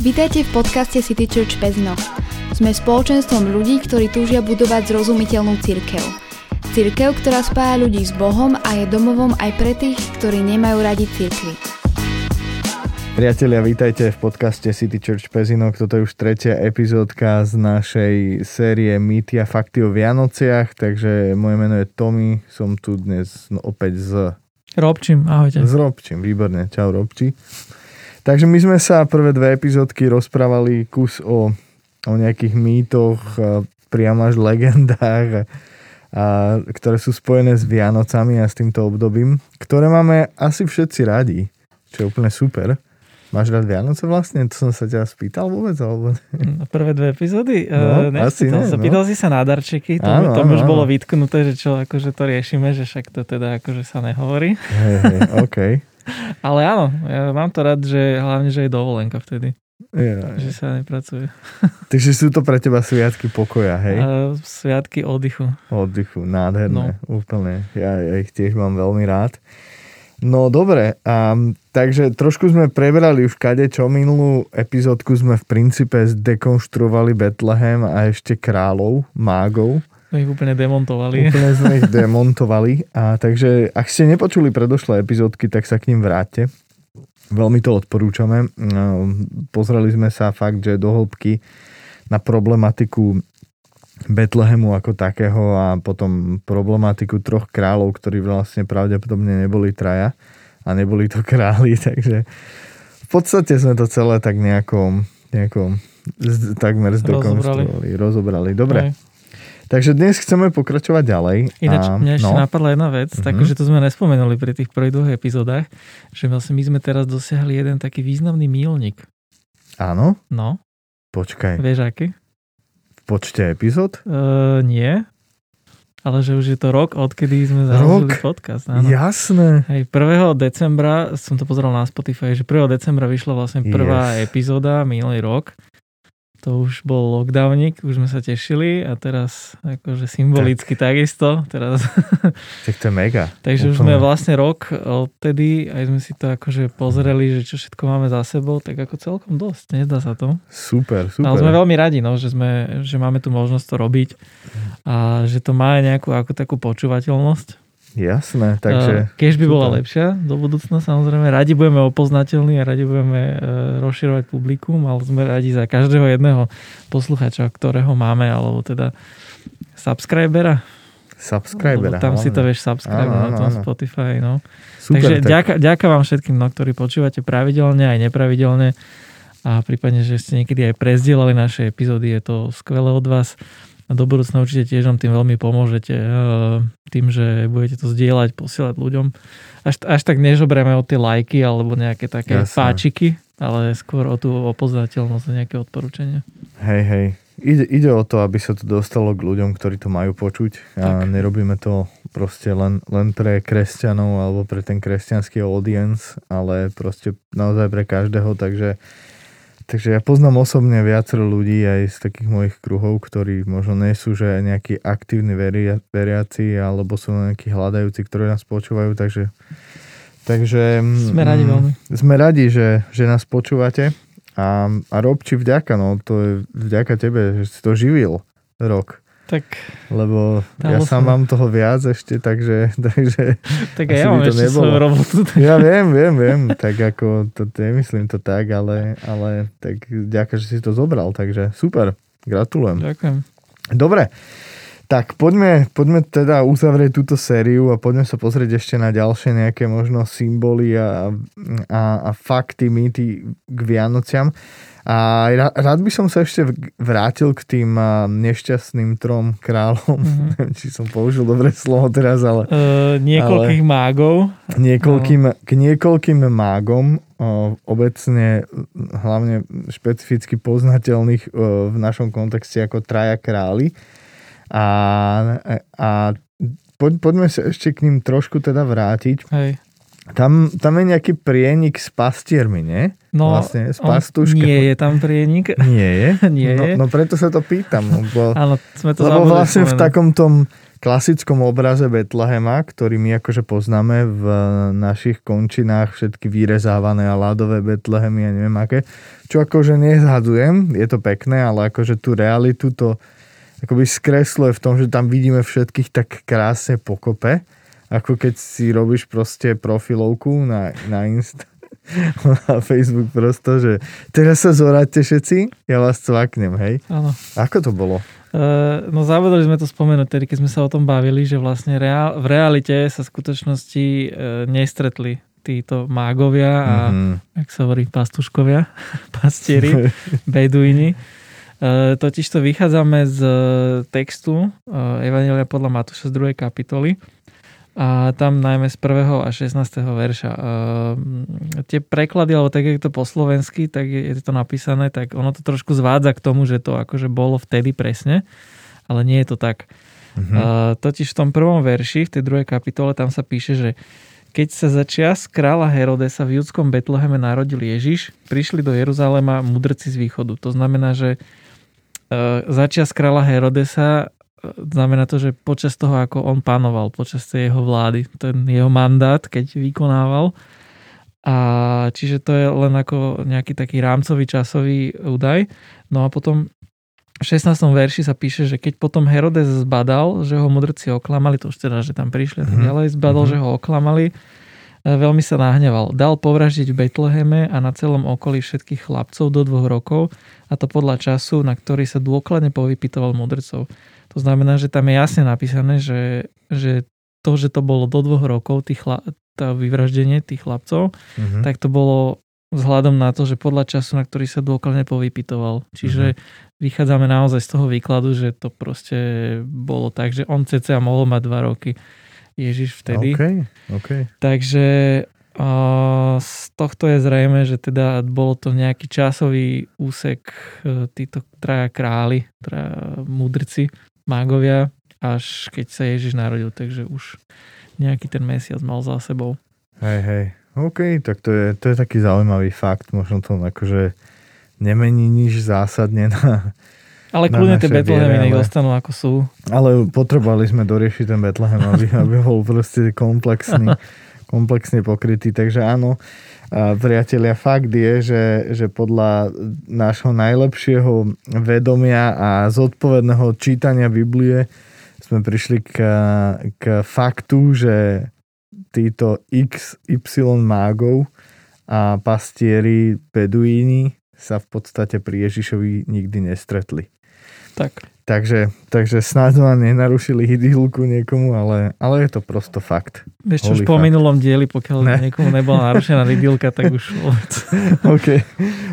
Vítajte v podcaste City Church Pezno. Sme spoločenstvom ľudí, ktorí túžia budovať zrozumiteľnú církev. Církev, ktorá spája ľudí s Bohom a je domovom aj pre tých, ktorí nemajú radi církvy. Priatelia, vítajte v podcaste City Church Pezinok. Toto je už tretia epizódka z našej série Mýty a fakty o Vianociach, takže moje meno je Tommy, som tu dnes opäť s... Robčím, ahojte. S Robčím, výborne, čau Robči. Takže my sme sa prvé dve epizódky rozprávali kus o, o nejakých mýtoch, priamo až legendách, a, a, ktoré sú spojené s Vianocami a s týmto obdobím, ktoré máme asi všetci radi, čo je úplne super. Máš rád Vianoce vlastne? To som sa ťa spýtal vôbec? Alebo... No, prvé dve epizódy? No, uh, asi ne, sa. No. Pýtal si sa na darčeky, to, áno, to áno, už áno. bolo vytknuté, že čo akože to riešime, že však to teda akože sa nehovorí. Hej, hej, OK. Ale áno, ja mám to rád, že hlavne, že je dovolenka vtedy. Ja, že sa nepracuje. Takže sú to pre teba sviatky pokoja, hej? Uh, sviatky oddychu. Oddychu, nádherné, no. úplne. Ja, ja ich tiež mám veľmi rád. No dobre, um, takže trošku sme prebrali už kade čo minulú epizódku sme v princípe zdekonštruovali Betlehem a ešte kráľov, mágov. Sme ich úplne demontovali. Úplne sme ich demontovali. A takže ak ste nepočuli predošlé epizódky, tak sa k ním vráťte. Veľmi to odporúčame. No, pozreli sme sa fakt, že do hĺbky na problematiku Betlehemu ako takého a potom problematiku troch kráľov, ktorí vlastne pravdepodobne neboli traja a neboli to králi, takže v podstate sme to celé tak nejako, nejako takmer zdekonštruovali, rozobrali. rozobrali. Dobre. Aj. Takže dnes chceme pokračovať ďalej. Ináč, a, mňa ešte no. napadla jedna vec, mm-hmm. takže to sme nespomenuli pri tých prvých dvoch epizódach, že vlastne my sme teraz dosiahli jeden taký významný mílnik. Áno? No. Počkaj. Vieš aký? V počte epizód? Uh, nie. Ale že už je to rok, odkedy sme založili podcast. Áno. Jasné. Hej, 1. decembra, som to pozeral na Spotify, že 1. decembra vyšla vlastne prvá yes. epizóda minulý rok to už bol lockdownik, už sme sa tešili a teraz akože symbolicky tak. takisto. Teraz... Tak to je mega. Takže Úplne. už sme vlastne rok odtedy, aj sme si to akože pozreli, že čo všetko máme za sebou, tak ako celkom dosť, nezdá sa to. Super, super. Ale sme veľmi radi, no, že, sme, že máme tu možnosť to robiť a že to má nejakú ako takú počúvateľnosť. Jasné, takže... Keď by bola lepšia do budúcna, samozrejme, radi budeme opoznateľní a radi budeme e, rozširovať publikum, ale sme radi za každého jedného posluchača, ktorého máme, alebo teda subscribera. Subscribera. Lebo tam hlavne. si to vieš subscribe áno, na tom áno. Spotify. No. Super, Takže tak... ďaká, ďaká vám všetkým, no, ktorí počúvate pravidelne aj nepravidelne a prípadne, že ste niekedy aj prezdielali naše epizódy, je to skvelé od vás a do budúcna určite tiež nám tým veľmi pomôžete eh, tým, že budete to zdieľať, posielať ľuďom. Až, až tak nežobreme o tie lajky alebo nejaké také Jasne. páčiky, ale skôr o tú opoznateľnosť a nejaké odporúčania. Hej, hej. Ide, ide o to, aby sa to dostalo k ľuďom, ktorí to majú počuť a tak. nerobíme to proste len, len pre kresťanov alebo pre ten kresťanský audience, ale proste naozaj pre každého, takže Takže ja poznám osobne viacero ľudí aj z takých mojich kruhov, ktorí možno nie sú že nejakí aktívni veria, veriaci alebo sú nejakí hľadajúci, ktorí nás počúvajú, takže takže sme radi mm, veľmi. Sme radi, že, že nás počúvate a, a Robči vďaka, no to je vďaka tebe, že si to živil rok. Tak, lebo ja sám mám toho viac ešte, takže, takže tak ja mám ešte nebolo. svoju robotu. Tak... Ja viem, viem, viem, tak ako, to, nemyslím to tak, ale, ale tak ďakujem, že si to zobral, takže super, gratulujem. Ďakujem. Dobre, tak poďme, poďme teda uzavrieť túto sériu a poďme sa pozrieť ešte na ďalšie nejaké možno symboly a, a, a fakty, mýty k Vianociam. A rád by som sa ešte vrátil k tým nešťastným trom kráľom. Mm-hmm. Neviem, či som použil dobré slovo teraz, ale... Uh, niekoľkých ale, mágov. Niekoľkým, no. K niekoľkým mágom, uh, obecne hlavne špecificky poznateľných uh, v našom kontexte ako traja králi. A, a poď, poďme sa ešte k ním trošku teda vrátiť. Hej. Tam, tam je nejaký prienik s pastiermi, nie? No, vlastne, s pastuškami. Nie je tam prienik. Nie je? nie no, je. no preto sa to pýtam. Lebo, Áno, sme to lebo vlastne v takom tom klasickom obraze Betlehema, ktorý my akože poznáme v našich končinách, všetky vyrezávané a ľadové Betlehemy a neviem aké, čo akože nezhadzujem, je to pekné, ale akože tú realitu to akoby skresluje v tom, že tam vidíme všetkých tak krásne pokope, ako keď si robíš proste profilovku na, na Insta na Facebook prosto, že teraz sa zoráte všetci, ja vás cvaknem, hej? Áno. Ako to bolo? Uh, no závodali sme to spomenúť, tedy keď sme sa o tom bavili, že vlastne reál, v realite sa v skutočnosti uh, nestretli títo mágovia a, mm-hmm. jak sa hovorí, pastuškovia, pastieri, beduini. Uh, totiž to vychádzame z textu uh, Evangelia podľa Matúša z 2. kapitoly, a tam najmä z 1. a 16. verša. Uh, tie preklady, alebo tak, je to po slovensky, tak je, je to napísané, tak ono to trošku zvádza k tomu, že to akože bolo vtedy presne, ale nie je to tak. Uh-huh. Uh, totiž v tom prvom verši, v tej druhej kapitole, tam sa píše, že keď sa začias kráľa Herodesa v judskom Betleheme narodil Ježiš, prišli do Jeruzalema mudrci z východu. To znamená, že uh, začias kráľa Herodesa znamená to, že počas toho, ako on panoval, počas tej jeho vlády, ten jeho mandát, keď vykonával. A čiže to je len ako nejaký taký rámcový časový údaj. No a potom v 16. verši sa píše, že keď potom Herodes zbadal, že ho mudrci oklamali, to už teda, že tam prišli a tak mhm. ďalej, zbadal, mm-hmm. že ho oklamali, e, veľmi sa nahneval. Dal povraždiť v Betleheme a na celom okolí všetkých chlapcov do dvoch rokov, a to podľa času, na ktorý sa dôkladne povypitoval mudrcov. To znamená, že tam je jasne napísané, že, že to, že to bolo do dvoch rokov, tých chla, to vyvraždenie tých chlapcov, mm-hmm. tak to bolo vzhľadom na to, že podľa času, na ktorý sa dôkladne povypitoval. Čiže mm-hmm. vychádzame naozaj z toho výkladu, že to proste bolo tak, že on cca mohol mať dva roky. Ježiš vtedy. Okay, okay. Takže z tohto je zrejme, že teda bolo to nejaký časový úsek e, títo traja králi, traja mudrci, mágovia, až keď sa Ježiš narodil, takže už nejaký ten mesiac mal za sebou. Hej, hej. OK, tak to je, to je taký zaujímavý fakt. Možno to akože nemení nič zásadne na ale kľudne tie Betlehemy nech ostanú ako sú. Ale potrebovali sme doriešiť ten Betlehem, aby, aby bol proste komplexný, komplexne pokrytý. Takže áno, priatelia, fakt je, že, že podľa nášho najlepšieho vedomia a zodpovedného čítania Biblie sme prišli k, k faktu, že títo XY mágov a pastieri Beduíni sa v podstate pri Ježišovi nikdy nestretli. Tak. Takže, takže snáď ma nenarušili idylku niekomu, ale, ale je to prosto fakt. Vieš čo, už po minulom dieli, pokiaľ ne. niekomu nebola narušená idylka, tak už OK,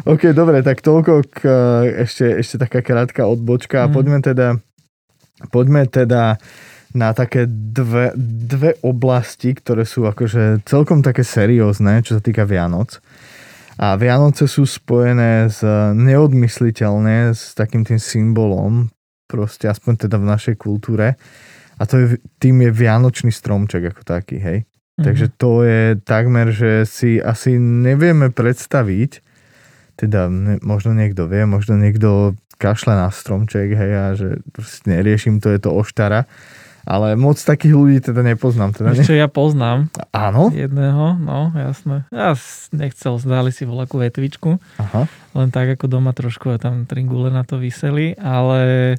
OK, dobre, tak toľko k, ešte, ešte taká krátka odbočka mm. poďme teda poďme teda na také dve, dve oblasti, ktoré sú akože celkom také seriózne, čo sa týka Vianoc. A Vianoce sú spojené s neodmysliteľne s takým tým symbolom proste aspoň teda v našej kultúre. A to je, tým je vianočný stromček ako taký, hej. Mm-hmm. Takže to je takmer, že si asi nevieme predstaviť, teda ne, možno niekto vie, možno niekto kašle na stromček, hej, a že neriešim to, je to oštara. Ale moc takých ľudí teda nepoznám. Teda Ešte ne... ja poznám. Áno? Jedného, no jasné. Ja nechcel, zdali si voľakú vetvičku. Aha. Len tak ako doma trošku a tam tringule na to vyseli, ale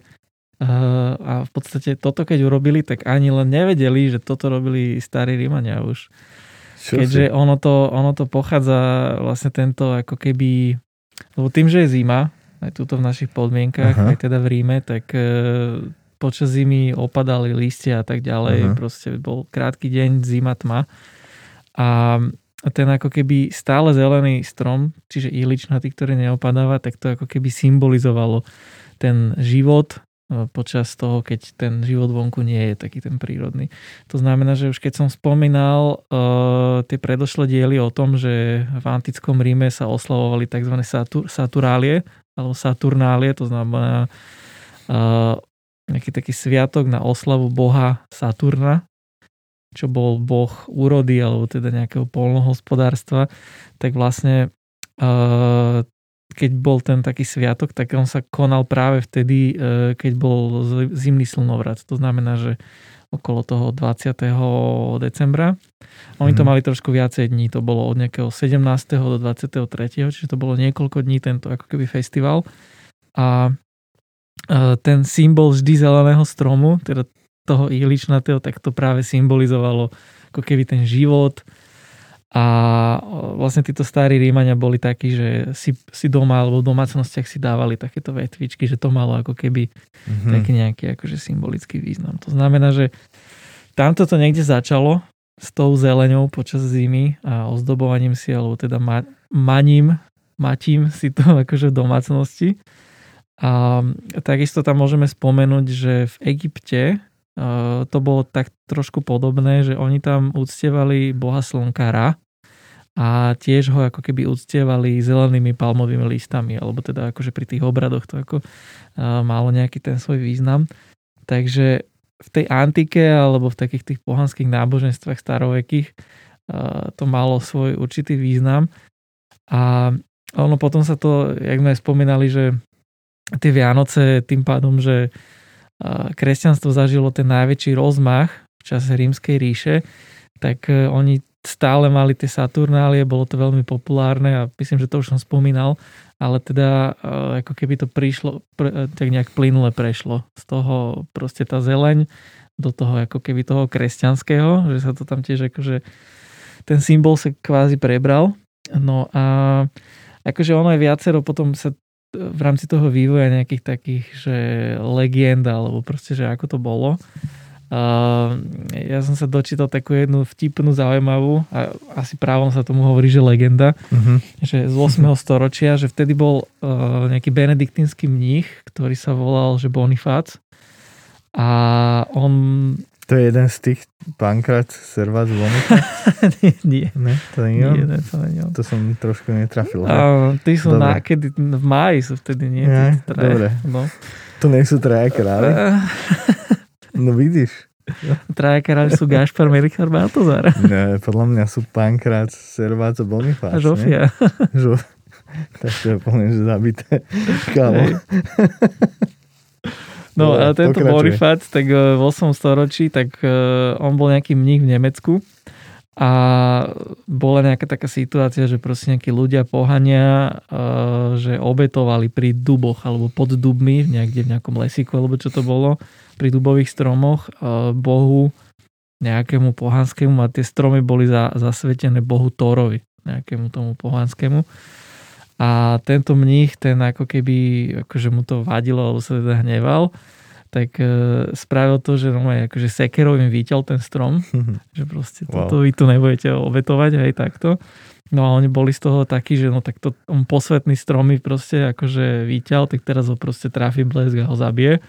a v podstate toto keď urobili, tak ani len nevedeli, že toto robili starí Rímania už. Čo Keďže ono to, ono to pochádza vlastne tento ako keby, lebo tým, že je zima, aj tuto v našich podmienkach, Aha. aj teda v Ríme, tak uh, počas zimy opadali listia a tak ďalej. Aha. Proste bol krátky deň, zima, tma. A ten ako keby stále zelený strom, čiže iličnatý, ktorý neopadáva, tak to ako keby symbolizovalo ten život, E, počas toho, keď ten život vonku nie je taký ten prírodný. To znamená, že už keď som spomínal uh, tie predošlé diely o tom, že v antickom Ríme sa oslavovali tzv. Satur, Saturálie alebo Saturnálie, to znamená uh, nejaký taký sviatok na oslavu boha Saturna, čo bol boh úrody alebo teda nejakého polnohospodárstva, tak vlastne uh, keď bol ten taký sviatok, tak on sa konal práve vtedy, e, keď bol zimný slnovrat. To znamená, že okolo toho 20. decembra. Oni to mhm. mali trošku viacej dní, to bolo od nejakého 17. do 23. Čiže to bolo niekoľko dní tento ako keby festival. A ten symbol vždy zeleného stromu, teda toho ihličnatého, tak to práve symbolizovalo ako keby ten život, a vlastne títo starí Rímania boli takí, že si, si doma alebo v domácnostiach si dávali takéto vetvičky, že to malo ako keby mm-hmm. taký nejaký akože symbolický význam. To znamená, že tamto to niekde začalo s tou zeleňou počas zimy a ozdobovaním si, alebo teda ma, maním, matím si to akože v domácnosti. A takisto tam môžeme spomenúť, že v Egypte to bolo tak trošku podobné, že oni tam uctievali boha slnka Ra a tiež ho ako keby uctievali zelenými palmovými listami, alebo teda akože pri tých obradoch to ako malo nejaký ten svoj význam. Takže v tej antike alebo v takých tých pohanských náboženstvách starovekých to malo svoj určitý význam a ono potom sa to, jak sme spomínali, že tie Vianoce tým pádom, že kresťanstvo zažilo ten najväčší rozmach v čase rímskej ríše, tak e, oni stále mali tie Saturnálie, bolo to veľmi populárne a myslím, že to už som spomínal, ale teda e, ako keby to prišlo, e, tak nejak plynule prešlo z toho proste tá zeleň do toho ako keby toho kresťanského, že sa to tam tiež akože ten symbol sa kvázi prebral. No a akože ono je viacero, potom sa v rámci toho vývoja nejakých takých, že legend alebo proste, že ako to bolo. Uh, ja som sa dočítal takú jednu vtipnú, zaujímavú a asi právom sa tomu hovorí, že legenda, uh-huh. že z 8. storočia, že vtedy bol uh, nejaký benediktínsky mních, ktorý sa volal, že Bonifác a on to je jeden z tých Pankrat Servác Vonika? nie, nie. Ne, to nie, nie ne, to nie To som trošku netrafil. Uh, ty sú na, kedy, v máji sú vtedy, nie? Ja, dobre. No. To nie sú traja králi? no vidíš. Traja králi sú Gašpar, Merichar, Baltazar. ne, podľa mňa sú Pankrat Servác a Bonifác. A Žofia. Žo... tak to je plne, že zabité. Kámo. No a tento Bonifác, tak e, v 8. storočí, tak e, on bol nejaký mních v Nemecku a bola nejaká taká situácia, že proste nejakí ľudia pohania, e, že obetovali pri duboch alebo pod dubmi, niekde v nejakom lesíku alebo čo to bolo, pri dubových stromoch bohu nejakému pohanskému a tie stromy boli zasvetené bohu Tórovi, nejakému tomu pohanskému. A tento mních, ten ako keby, akože mu to vadilo, alebo sa teda hneval, tak e, spravil to, že no, akože sekerov im vyťal ten strom, že proste wow. toto vy tu nebudete obetovať, aj takto. No a oni boli z toho takí, že no tak to on posvetný stromy proste akože vyťal, tak teraz ho proste trafi blesk a ho zabije.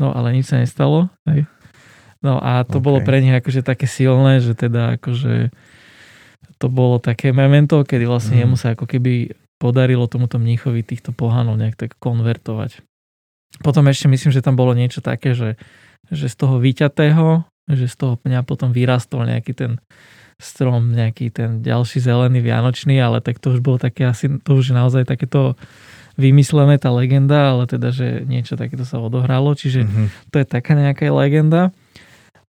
No ale nič sa nestalo. Hej. No a to okay. bolo pre nich akože také silné, že teda akože to bolo také memento, kedy vlastne mm. jemu sa ako keby podarilo tomuto mníchovi týchto pohanov nejak tak konvertovať. Potom ešte myslím, že tam bolo niečo také, že, že z toho vyťatého, že z toho pňa potom vyrastol nejaký ten strom, nejaký ten ďalší zelený vianočný, ale tak to už bolo také asi, to už naozaj takéto vymyslené tá legenda, ale teda, že niečo takéto sa odohralo, čiže mm-hmm. to je taká nejaká legenda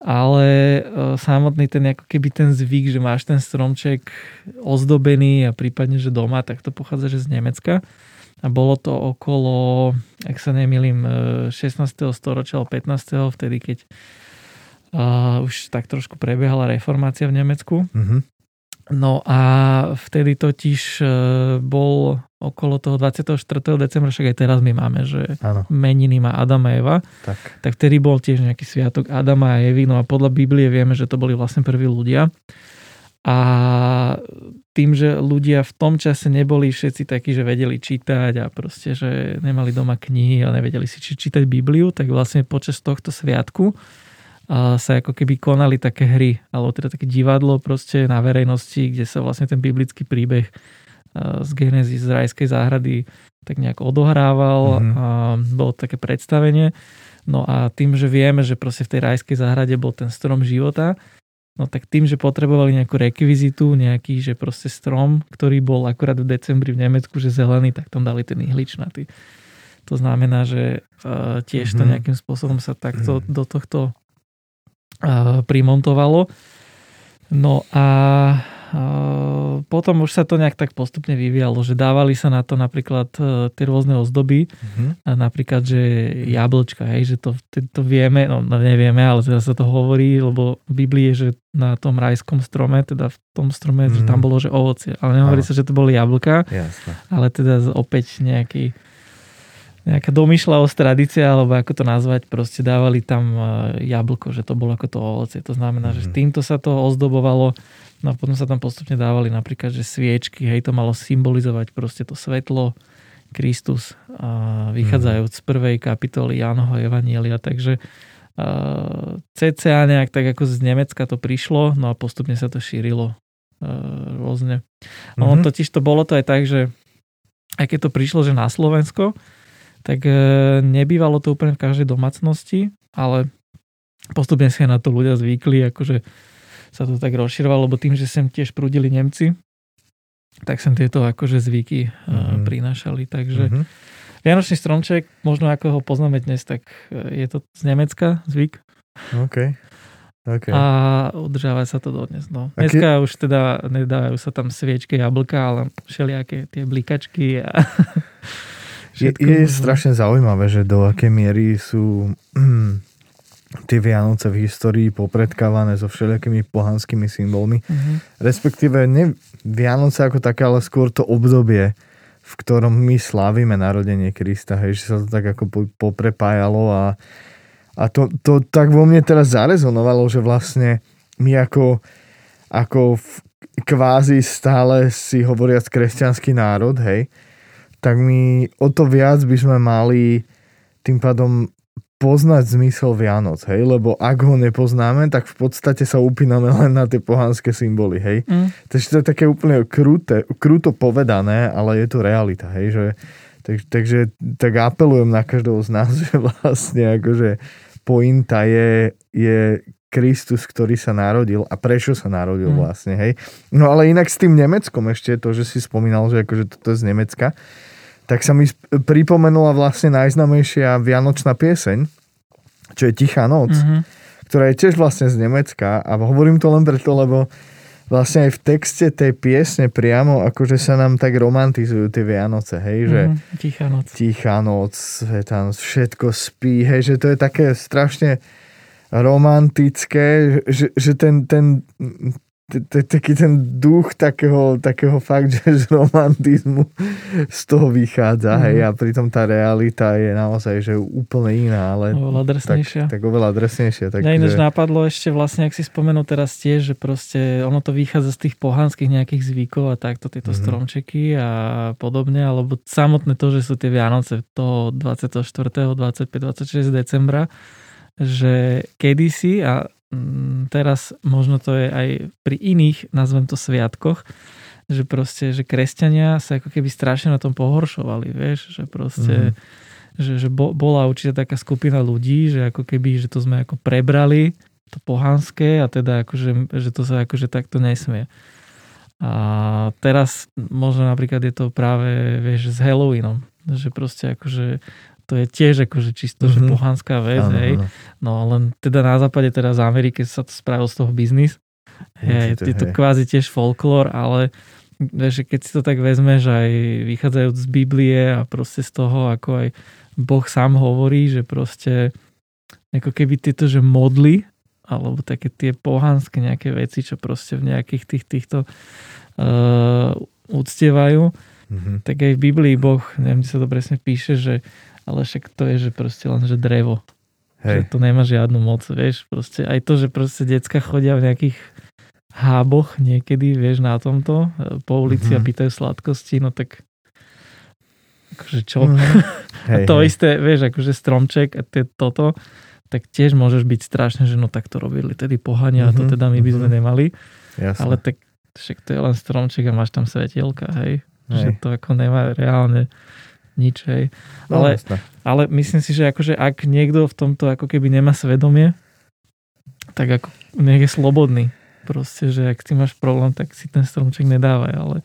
ale e, samotný ten ako keby ten zvyk, že máš ten stromček ozdobený a prípadne, že doma, tak to pochádza že z Nemecka. A bolo to okolo, ak sa nemýlim, 16. E, storočia alebo 15. vtedy, keď uh, už tak trošku prebiehala reformácia v Nemecku. Mm-hmm. No a vtedy totiž uh, bol okolo toho 24. decembra, však aj teraz my máme, že ano. meniny má Adama a Eva, tak. tak vtedy bol tiež nejaký sviatok Adama a Evy, no a podľa Biblie vieme, že to boli vlastne prví ľudia. A tým, že ľudia v tom čase neboli všetci takí, že vedeli čítať a proste, že nemali doma knihy a nevedeli si či čítať Bibliu, tak vlastne počas tohto sviatku sa ako keby konali také hry, alebo teda také divadlo proste na verejnosti, kde sa vlastne ten biblický príbeh z Genesis z rajskej záhrady tak nejak odohrával mm-hmm. a bolo také predstavenie. No a tým, že vieme, že proste v tej rajskej záhrade bol ten strom života, no tak tým, že potrebovali nejakú rekvizitu, nejaký, že proste strom, ktorý bol akurát v decembri v Nemecku, že zelený, tak tam dali ten ihličnatý. To znamená, že tiež to mhm. nejakým spôsobom sa takto mm-hmm. do tohto primontovalo. No a potom už sa to nejak tak postupne vyvíjalo, že dávali sa na to napríklad e, tie rôzne ozdoby, uh-huh. napríklad, že jablčka, hej, že to, to vieme, no, no nevieme, ale teda sa to hovorí, lebo v Biblii je, že na tom rajskom strome, teda v tom strome, uh-huh. že tam mhm. bolo, že ovocie, ale nehovorí uh-huh. sa, že to boli jablka, Jasne. ale teda opäť nejaký nejaká domýšľavosť tradícia, alebo ako to nazvať, proste dávali tam e, jablko, že to bolo ako to ovocie. To znamená, mm-hmm. že mhm. týmto sa to ozdobovalo, no a potom sa tam postupne dávali napríklad, že sviečky, hej, to malo symbolizovať proste to svetlo, Kristus, a vychádzajúc mm-hmm. z prvej kapitoly Jánoho Evanielia, takže uh, CCA nejak tak ako z Nemecka to prišlo, no a postupne sa to šírilo uh, rôzne. Mm-hmm. On totiž to bolo to aj tak, že aj keď to prišlo, že na Slovensko, tak e, nebývalo to úplne v každej domácnosti, ale postupne si na to ľudia zvykli, akože sa to tak rozširovalo, lebo tým, že sem tiež prúdili Nemci, tak sem tieto akože zvyky mm-hmm. prinášali. Takže mm-hmm. Vianočný stromček, možno ako ho poznáme dnes, tak e, je to z Nemecka zvyk. OK. Okay. A udržáva sa to dodnes. No. Dneska Aký... už teda nedávajú sa tam sviečky, jablka, ale všelijaké tie blikačky a Je, je strašne zaujímavé, že do akej miery sú mm, tie Vianoce v histórii popredkávané so všelijakými pohanskými symbolmi. Mm-hmm. Respektíve ne Vianoce ako také, ale skôr to obdobie, v ktorom my slávime narodenie Krista. Hej, že sa to tak ako poprepájalo a, a to, to tak vo mne teraz zarezonovalo, že vlastne my ako, ako v, kvázi stále si hovoriac kresťanský národ, hej, tak my o to viac by sme mali tým pádom poznať zmysel Vianoc, hej, lebo ak ho nepoznáme, tak v podstate sa upíname len na tie pohanské symboly, hej. Mm. Takže to je také úplne krúte, krúto povedané, ale je to realita, hej, že tak, takže tak apelujem na každého z nás, že vlastne akože pointa je, je Kristus, ktorý sa narodil a prečo sa narodil mm. vlastne, hej. No ale inak s tým Nemeckom ešte to, že si spomínal, že akože toto je z Nemecka, tak sa mi pripomenula vlastne najznamejšia vianočná pieseň, čo je Tichá noc, mm-hmm. ktorá je tiež vlastne z Nemecka a hovorím to len preto, lebo vlastne aj v texte tej piesne priamo akože sa nám tak romantizujú tie Vianoce, hej, že mm, tichá noc. Tichá noc, tam všetko spí, hej, že to je také strašne romantické, že, že ten, ten, taký ten duch takého, takého fakt, že z romantizmu z toho vychádza, mm. hej, a pritom tá realita je naozaj, že úplne iná, ale oveľa drsnejšia. Tak, tak oveľa drsnejšia. Tak, Mňa ináč že... napadlo ešte vlastne, ak si spomenul teraz tiež, že proste ono to vychádza z tých pohanských nejakých zvykov a takto tieto mm. stromčeky a podobne, alebo samotné to, že sú tie Vianoce toho 24., 25., 26. decembra, že kedysi, a Mm, teraz možno to je aj pri iných, nazvem to sviatkoch, že proste, že kresťania sa ako keby strašne na tom pohoršovali, vieš, že proste, mm. že, že bo, bola určite taká skupina ľudí, že ako keby, že to sme ako prebrali, to pohanské a teda akože, že to sa akože takto nesmie. A teraz možno napríklad je to práve, vieš, s Halloweenom, že proste akože to je tiež akože čisto, mm-hmm. že mhm. pohanská vec, ano, hej. No len teda na západe, teda z Ameriky sa to spravil z toho biznis. Hej, je to kvázi tiež folklór, ale vieš, keď si to tak vezmeš aj vychádzajúc z Biblie a proste z toho, ako aj Boh sám hovorí, že proste ako keby tieto, že modly, alebo také tie pohanské nejaké veci, čo proste v nejakých tých, týchto uh, uctievajú, mm-hmm. tak aj v Biblii Boh, neviem, kde sa to presne píše, že ale však to je, že proste len, že drevo. Hej. Že to nemá žiadnu moc, vieš, proste aj to, že proste decka chodia v nejakých háboch niekedy, vieš, na tomto, e, po ulici mm-hmm. a mhm. pýtajú sladkosti, no tak akože čo? Mm-hmm. Hej, a to hej. isté, vieš, akože stromček a tie, toto, tak tiež môžeš byť strašne, že no tak to robili tedy pohania mm-hmm. a to mhm, teda my by sme mm-hmm. nemali. Jasne. Ale tak však to je len stromček a máš tam svetielka, hej. hej. Že to ako nemá reálne nič, hej. No, ale, ale myslím si, že akože ak niekto v tomto ako keby nemá svedomie, tak ako nech je slobodný. Proste, že ak ty máš problém, tak si ten stromček nedávaj, ale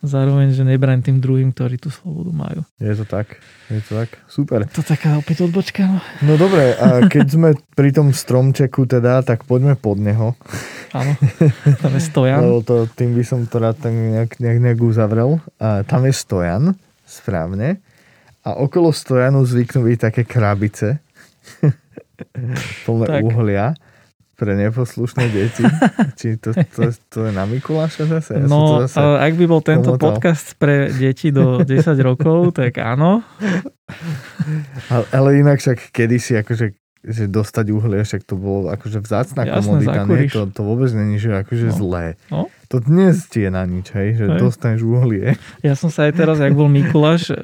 zároveň, že nebraň tým druhým, ktorí tú slobodu majú. Je to tak, je to tak, super. To taká opäť odbočka. No, no dobre, a keď sme pri tom stromčeku teda, tak poďme pod neho. Áno, tam je stojan. Lebo to, tým by som to rád tak nejak, nejak, nejak uzavrel. A tam je stojan, správne. A okolo stojanu zvyknú byť také krabice plné tak. uhlia pre neposlušné deti? Či to, to, to je na Mikuláša zase? Ja no, to zase ak by bol tento pomotal. podcast pre deti do 10 rokov, tak áno. Ale, ale inak však kedysi akože že dostať uhlie, však to bolo akože vzácná Jasné, komodita, nie? To, to vôbec není, že akože no. zlé. No? To dnes ti je na nič, hej, že hej. dostaneš uhlie. Ja som sa aj teraz, jak bol Mikuláš, e,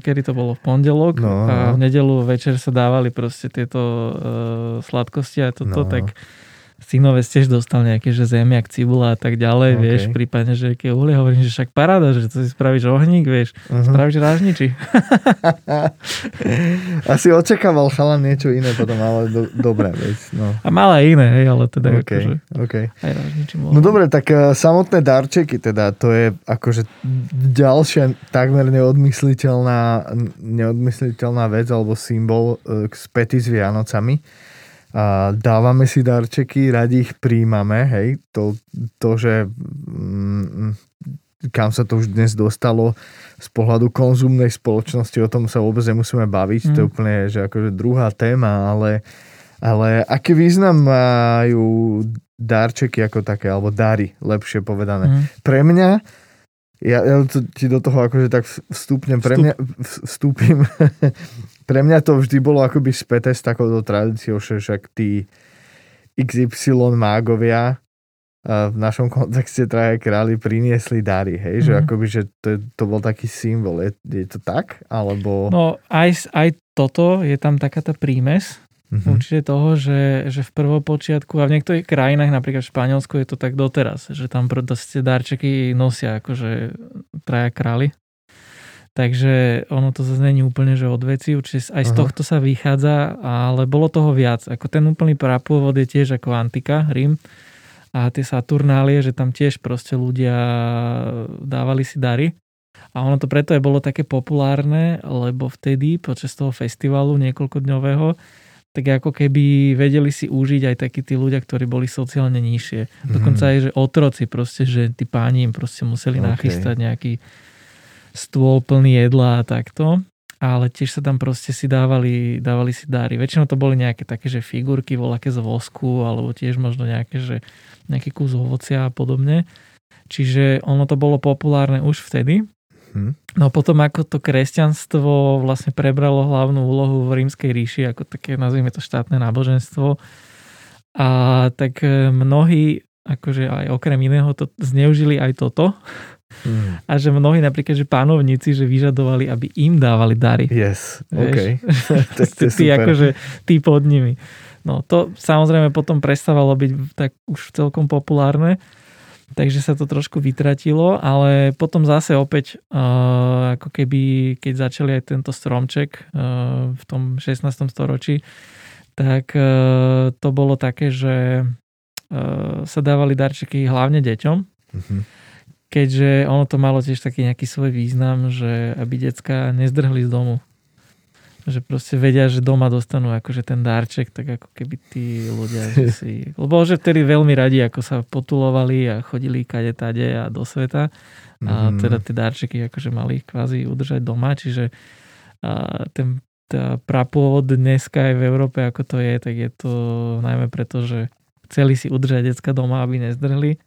kedy to bolo v pondelok no, a v nedelu večer sa dávali proste tieto uh, sladkosti a toto, no. tak synovec tiež dostal nejaké, že zemiak, cibula a tak ďalej, okay. vieš, prípadne, že aké uhlie, hovorím, že však paráda, že to si spravíš ohník, vieš, uh-huh. spravíš rážniči. Asi očakával chalan niečo iné potom, ale do, dobré, vieš. No. A mal aj iné, hej, ale teda okay, akože okay. aj rážniči mohol. No dobre, tak uh, samotné darčeky teda, to je akože ďalšia takmer neodmysliteľná, neodmysliteľná vec alebo symbol uh, späty s Vianocami a dávame si darčeky, radi ich príjmame, hej, to, to že mm, kam sa to už dnes dostalo z pohľadu konzumnej spoločnosti, o tom sa vôbec nemusíme baviť, mm. to je mm. úplne že akože druhá téma, ale, ale aký význam majú darčeky ako také, alebo dary, lepšie povedané. Mm. Pre mňa ja, ja to, ti do toho akože tak vstúpnem, pre mňa vstúpim pre mňa to vždy bolo akoby späté s takouto tradíciou, že však tí XY mágovia v našom kontexte traje králi priniesli dary, hej, mm-hmm. že mhm. akoby, že to, to bol taký symbol, je, je to tak? Alebo... No aj, aj toto, je tam taká tá prímes, mm-hmm. určite toho, že, že v prvopočiatku a v niektorých krajinách, napríklad v Španielsku je to tak doteraz, že tam proste darčeky nosia akože traja králi. Takže ono to zase není úplne, že od veci, určite aj z Aha. tohto sa vychádza, ale bolo toho viac. Ako ten úplný prapôvod je tiež ako antika, Rím a tie Saturnálie, že tam tiež proste ľudia dávali si dary. A ono to preto je bolo také populárne, lebo vtedy počas toho festivalu niekoľkodňového tak ako keby vedeli si užiť aj takí tí ľudia, ktorí boli sociálne nižšie. Dokonca aj, že otroci proste, že tí páni im proste museli okay. nachystať nejaký stôl plný jedla a takto. Ale tiež sa tam proste si dávali, dávali si dáry. Väčšinou to boli nejaké také, že figurky, voľaké z vosku, alebo tiež možno nejaké, že nejaký kus ovocia a podobne. Čiže ono to bolo populárne už vtedy. Hmm. No potom ako to kresťanstvo vlastne prebralo hlavnú úlohu v rímskej ríši, ako také, nazvime to štátne náboženstvo. A tak e, mnohí, akože aj okrem iného, to zneužili aj toto Hmm. A že mnohí napríklad, že pánovníci, že vyžadovali, aby im dávali dary. Yes, OK. to je ty, akože, ty pod nimi. No to samozrejme potom prestávalo byť tak už celkom populárne, takže sa to trošku vytratilo, ale potom zase opäť uh, ako keby, keď začali aj tento stromček uh, v tom 16. storočí, tak uh, to bolo také, že uh, sa dávali darčeky hlavne deťom. Uh-huh keďže ono to malo tiež taký nejaký svoj význam, že aby decka nezdrhli z domu. Že proste vedia, že doma dostanú akože ten darček, tak ako keby tí ľudia že si... Lebo že vtedy veľmi radi ako sa potulovali a chodili kade tade a do sveta. A mm. teda tie darčeky akože mali kvázi udržať doma, čiže a ten tá prapôvod dneska aj v Európe, ako to je, tak je to najmä preto, že chceli si udržať decka doma, aby nezdrhli.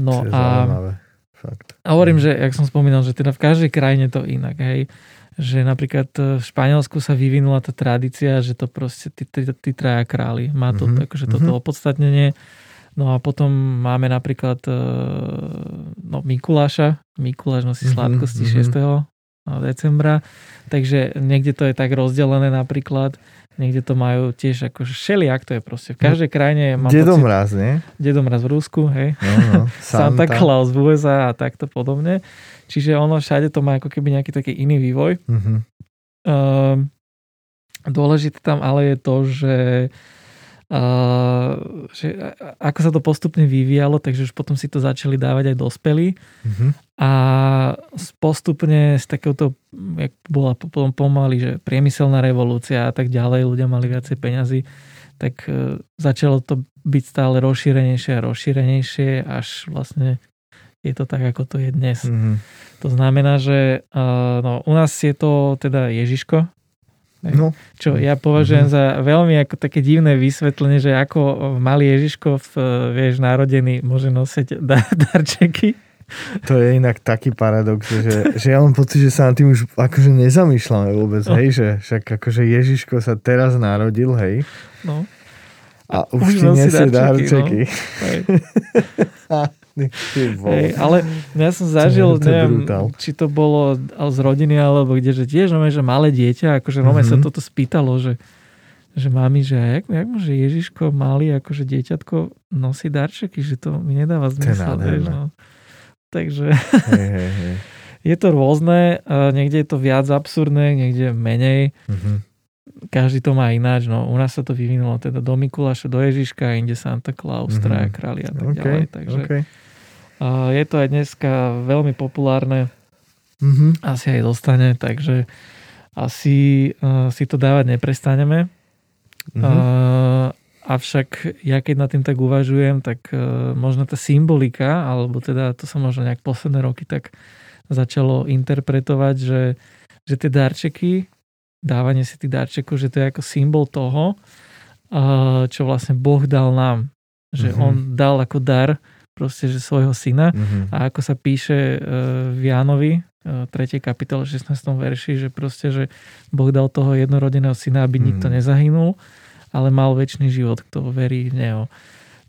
No a zaujímavé. Fakt. A hovorím, že, jak som spomínal, že teda v každej krajine to inak, hej. Že napríklad e, v Španielsku sa vyvinula tá tradícia, že to proste tí, tí, tí traja králi. Má to mm-hmm. akože toto mm-hmm. opodstatnenie. No a potom máme napríklad e, no, Mikuláša. Mikuláš nosí mhm, sladkosti mm-hmm. 6. decembra. Takže niekde to je tak rozdelené napríklad. Niekde to majú tiež akože šeliak, to je proste v každej krajine. Mám Dedomraz, nie? Dedomraz v Rusku, hej. No, no. Santa. Santa Claus v USA a takto podobne. Čiže ono všade to má ako keby nejaký taký iný vývoj. Mm-hmm. Uh, dôležité tam ale je to, že Uh, že ako sa to postupne vyvíjalo, takže už potom si to začali dávať aj dospelí. Uh-huh. A postupne z takéhoto, jak bola potom pomaly, že priemyselná revolúcia a tak ďalej, ľudia mali viacej peňazí, tak uh, začalo to byť stále rozšírenejšie a rozšírenejšie, až vlastne je to tak, ako to je dnes. Uh-huh. To znamená, že uh, no, u nás je to teda Ježiško, No. Čo ja považujem mm-hmm. za veľmi ako také divné vysvetlenie, že ako malý Ježiško v, vieš, narodený môže nosiť dar- darčeky. To je inak taký paradox, že, že ja mám pocit, že sa na tým už akože nezamýšľame vôbec, no. hej, že však akože Ježiško sa teraz narodil, hej. No. A už, už ti nesie darčeky. No. Hej, ale ja som zažil, to neviem, brutál. či to bolo z rodiny alebo kde, že tiež no, že malé dieťa, akože mm-hmm. sa toto spýtalo, že, že mami, že jak, jak môže Ježiško malý, akože dieťatko nosí darčeky, že to mi nedáva zmysel. Vieš, no. Takže hej, hej, hej. je to rôzne, niekde je to viac absurdné, niekde menej. Mm-hmm každý to má ináč. No, u nás sa to vyvinulo teda do Mikuláša, do Ježiška, inde Santa Claus, mm-hmm. Traja králi a tak okay, ďalej. Takže okay. Uh, je to aj dneska veľmi populárne. Mm-hmm. Asi aj dostane, takže asi uh, si to dávať neprestaneme. Mm-hmm. Uh, avšak ja keď nad tým tak uvažujem, tak uh, možno tá symbolika, alebo teda to sa možno nejak posledné roky tak začalo interpretovať, že, že tie darčeky, dávanie si tých darčekov, že to je ako symbol toho, čo vlastne Boh dal nám. Že mm-hmm. on dal ako dar proste, že svojho syna. Mm-hmm. A ako sa píše uh, v Jánovi, uh, 3. kapitole 16. verši, že proste, že Boh dal toho jednorodeného syna, aby mm-hmm. nikto nezahynul, ale mal väčší život, kto verí v Neho.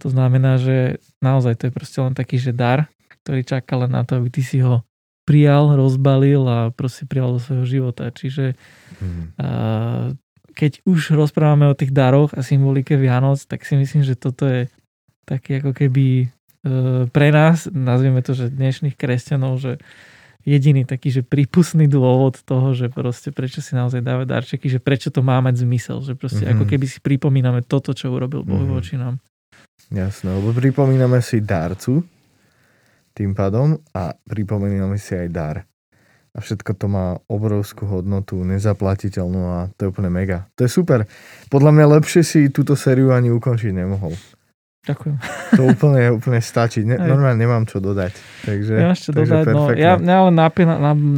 To znamená, že naozaj to je proste len taký, že dar, ktorý čaká len na to, aby ty si ho prijal, rozbalil a proste prijal do svojho života. Čiže mm. uh, keď už rozprávame o tých daroch a symbolike Vianoc, tak si myslím, že toto je taký ako keby E, pre nás, nazvieme to, že dnešných kresťanov, že jediný taký, že prípustný dôvod toho, že proste prečo si naozaj dávať darčeky, že prečo to má mať zmysel, že proste mm-hmm. ako keby si pripomíname toto, čo urobil Boh mm-hmm. voči nám. Jasné, lebo pripomíname si darcu tým pádom a pripomíname si aj dar. A všetko to má obrovskú hodnotu, nezaplatiteľnú a to je úplne mega. To je super. Podľa mňa lepšie si túto sériu ani ukončiť nemohol. Ďakujem. To úplne, úplne stačí. Ne, normálne nemám čo dodať. Takže, ešte takže dodať, no, ja, mňa len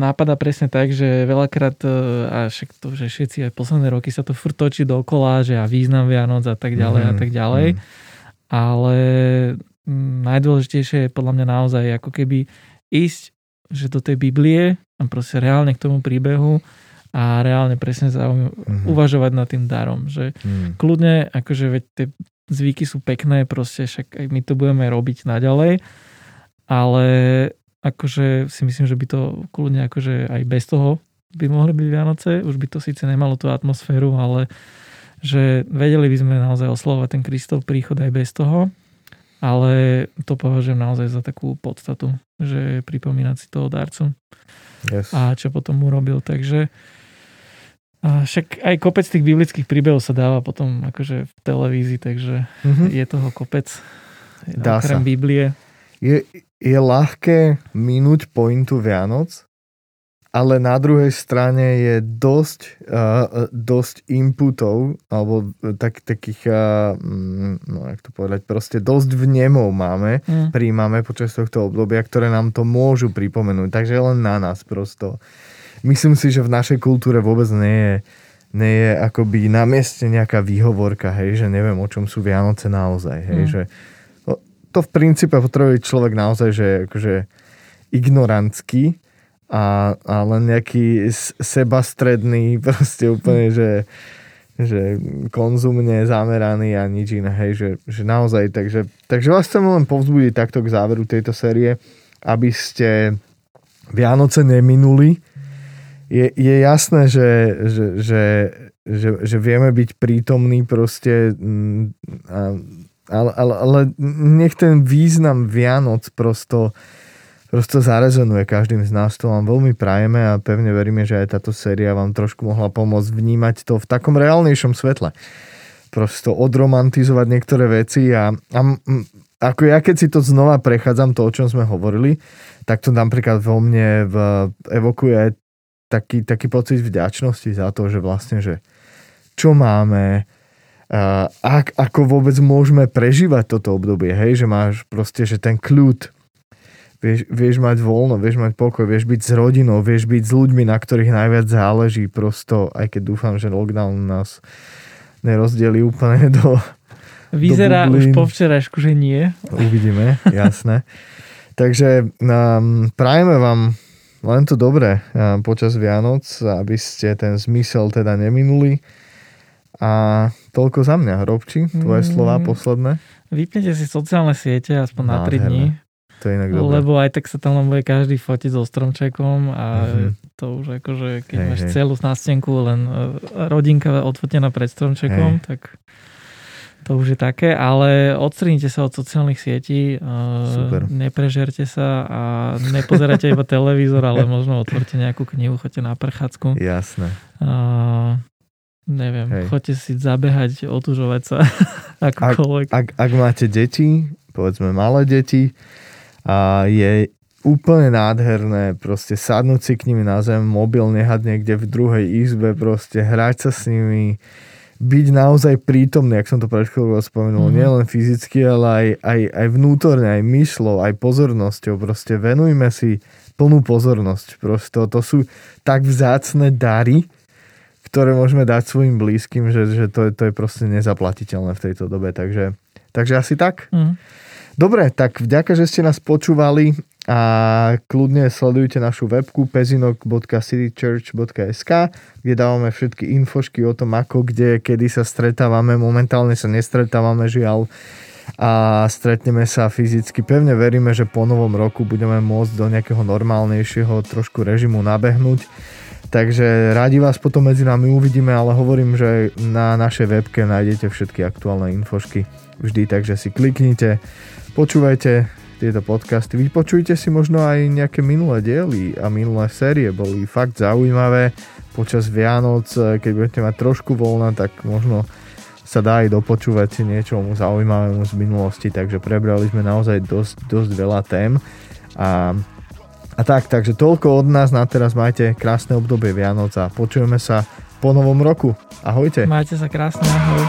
nápada presne tak, že veľakrát, e, a však to, že všetci aj posledné roky sa to furt točí dokola, že a význam Vianoc a tak ďalej mm, a mhm, tak ďalej. Mm. Ale najdôležitejšie je podľa mňa naozaj ako keby ísť že do tej Biblie a proste reálne k tomu príbehu a reálne presne zaujím, mm-hmm. uvažovať nad tým darom. Že mm. kľudne, akože veď tie zvyky sú pekné, proste však aj my to budeme robiť naďalej, ale akože si myslím, že by to kľudne akože aj bez toho by mohli byť Vianoce, už by to síce nemalo tú atmosféru, ale že vedeli by sme naozaj oslovať ten Kristov príchod aj bez toho, ale to považujem naozaj za takú podstatu, že pripomínať si toho darcu yes. a čo potom urobil, takže a však aj kopec tých biblických príbehov sa dáva potom akože v televízii, takže mm-hmm. je toho kopec. Dá okrem sa. Biblie. Je, je ľahké minúť pointu Vianoc, ale na druhej strane je dosť, uh, dosť inputov, alebo tak, takých, uh, no jak to povedať, proste dosť vnemov máme, mm. príjmame počas tohto obdobia, ktoré nám to môžu pripomenúť. Takže len na nás prosto myslím si, že v našej kultúre vôbec nie je, nie je akoby na mieste nejaká výhovorka, hej, že neviem, o čom sú Vianoce naozaj, hej, mm. že to v princípe potrebuje človek naozaj, že akože ignorantský a, a len nejaký sebastredný, proste úplne, že, že konzumne zameraný a nič iné, hej, že, že naozaj, takže, takže vás chcem len povzbudiť takto k záveru tejto série, aby ste Vianoce neminuli, je, je jasné, že, že, že, že, že vieme byť prítomní proste, mm, ale, ale, ale nech ten význam Vianoc prosto, prosto zarezonuje každým z nás. To vám veľmi prajeme a pevne veríme, že aj táto séria vám trošku mohla pomôcť vnímať to v takom reálnejšom svetle. prosto odromantizovať niektoré veci a, a ako ja keď si to znova prechádzam, to o čom sme hovorili, tak to napríklad vo mne v, evokuje taký, taký pocit vďačnosti za to, že vlastne, že čo máme, uh, ak, ako vôbec môžeme prežívať toto obdobie, hej, že máš proste, že ten kľud, vieš, vieš mať voľno, vieš mať pokoj, vieš byť s rodinou, vieš byť s ľuďmi, na ktorých najviac záleží prosto, aj keď dúfam, že lockdown nás nerozdeli úplne do Vyzerá do už po včerajšku, že nie. Uvidíme, jasné. Takže um, prajeme vám len to dobré um, počas Vianoc, aby ste ten zmysel teda neminuli. A toľko za mňa. Robči, tvoje mm. slova posledné? Vypnite si sociálne siete aspoň na 3 dní. To je inak dobré. Lebo aj tak sa tam len bude každý fotiť so stromčekom a mm-hmm. to už akože, keď hej, máš hej. celú nástenku len e, rodinka odfotená pred stromčekom, hej. tak to už je také, ale odstrínite sa od sociálnych sietí, e, Super. neprežerte sa a nepozerajte iba televízor, ale možno otvorte nejakú knihu, choďte na prechádzku. Jasné. Uh, neviem, Hej. choďte si zabehať, otužovať sa akokoľvek. Ak, ak, ak máte deti, povedzme malé deti, a je úplne nádherné proste sadnúť si k nimi na zem, mobil nehať niekde v druhej izbe, proste hrať sa s nimi, byť naozaj prítomný, ak som to pred chvíľou spomenul, mm-hmm. nielen fyzicky, ale aj, aj, aj vnútorne, aj myšlou, aj pozornosťou, proste venujme si plnú pozornosť, proste to sú tak vzácne dary, ktoré môžeme dať svojim blízkym, že, že to, je, to je proste nezaplatiteľné v tejto dobe, takže, takže asi tak. Mm. Dobre, tak vďaka, že ste nás počúvali a kľudne sledujte našu webku pezinok.citychurch.sk, kde dávame všetky infošky o tom, ako, kde, kedy sa stretávame. Momentálne sa nestretávame, žiaľ, a stretneme sa fyzicky. Pevne veríme, že po novom roku budeme môcť do nejakého normálnejšieho trošku režimu nabehnúť. Takže rádi vás potom medzi nami uvidíme, ale hovorím, že na našej webke nájdete všetky aktuálne infošky vždy, takže si kliknite Počúvajte tieto podcasty, vypočujte si možno aj nejaké minulé diely a minulé série, boli fakt zaujímavé počas Vianoc, keď budete mať trošku voľna, tak možno sa dá aj dopočúvať si niečomu zaujímavému z minulosti, takže prebrali sme naozaj dosť, dosť veľa tém a, a tak, takže toľko od nás na teraz, majte krásne obdobie Vianoc a počujeme sa po novom roku. Ahojte. Majte sa krásne, ahoj.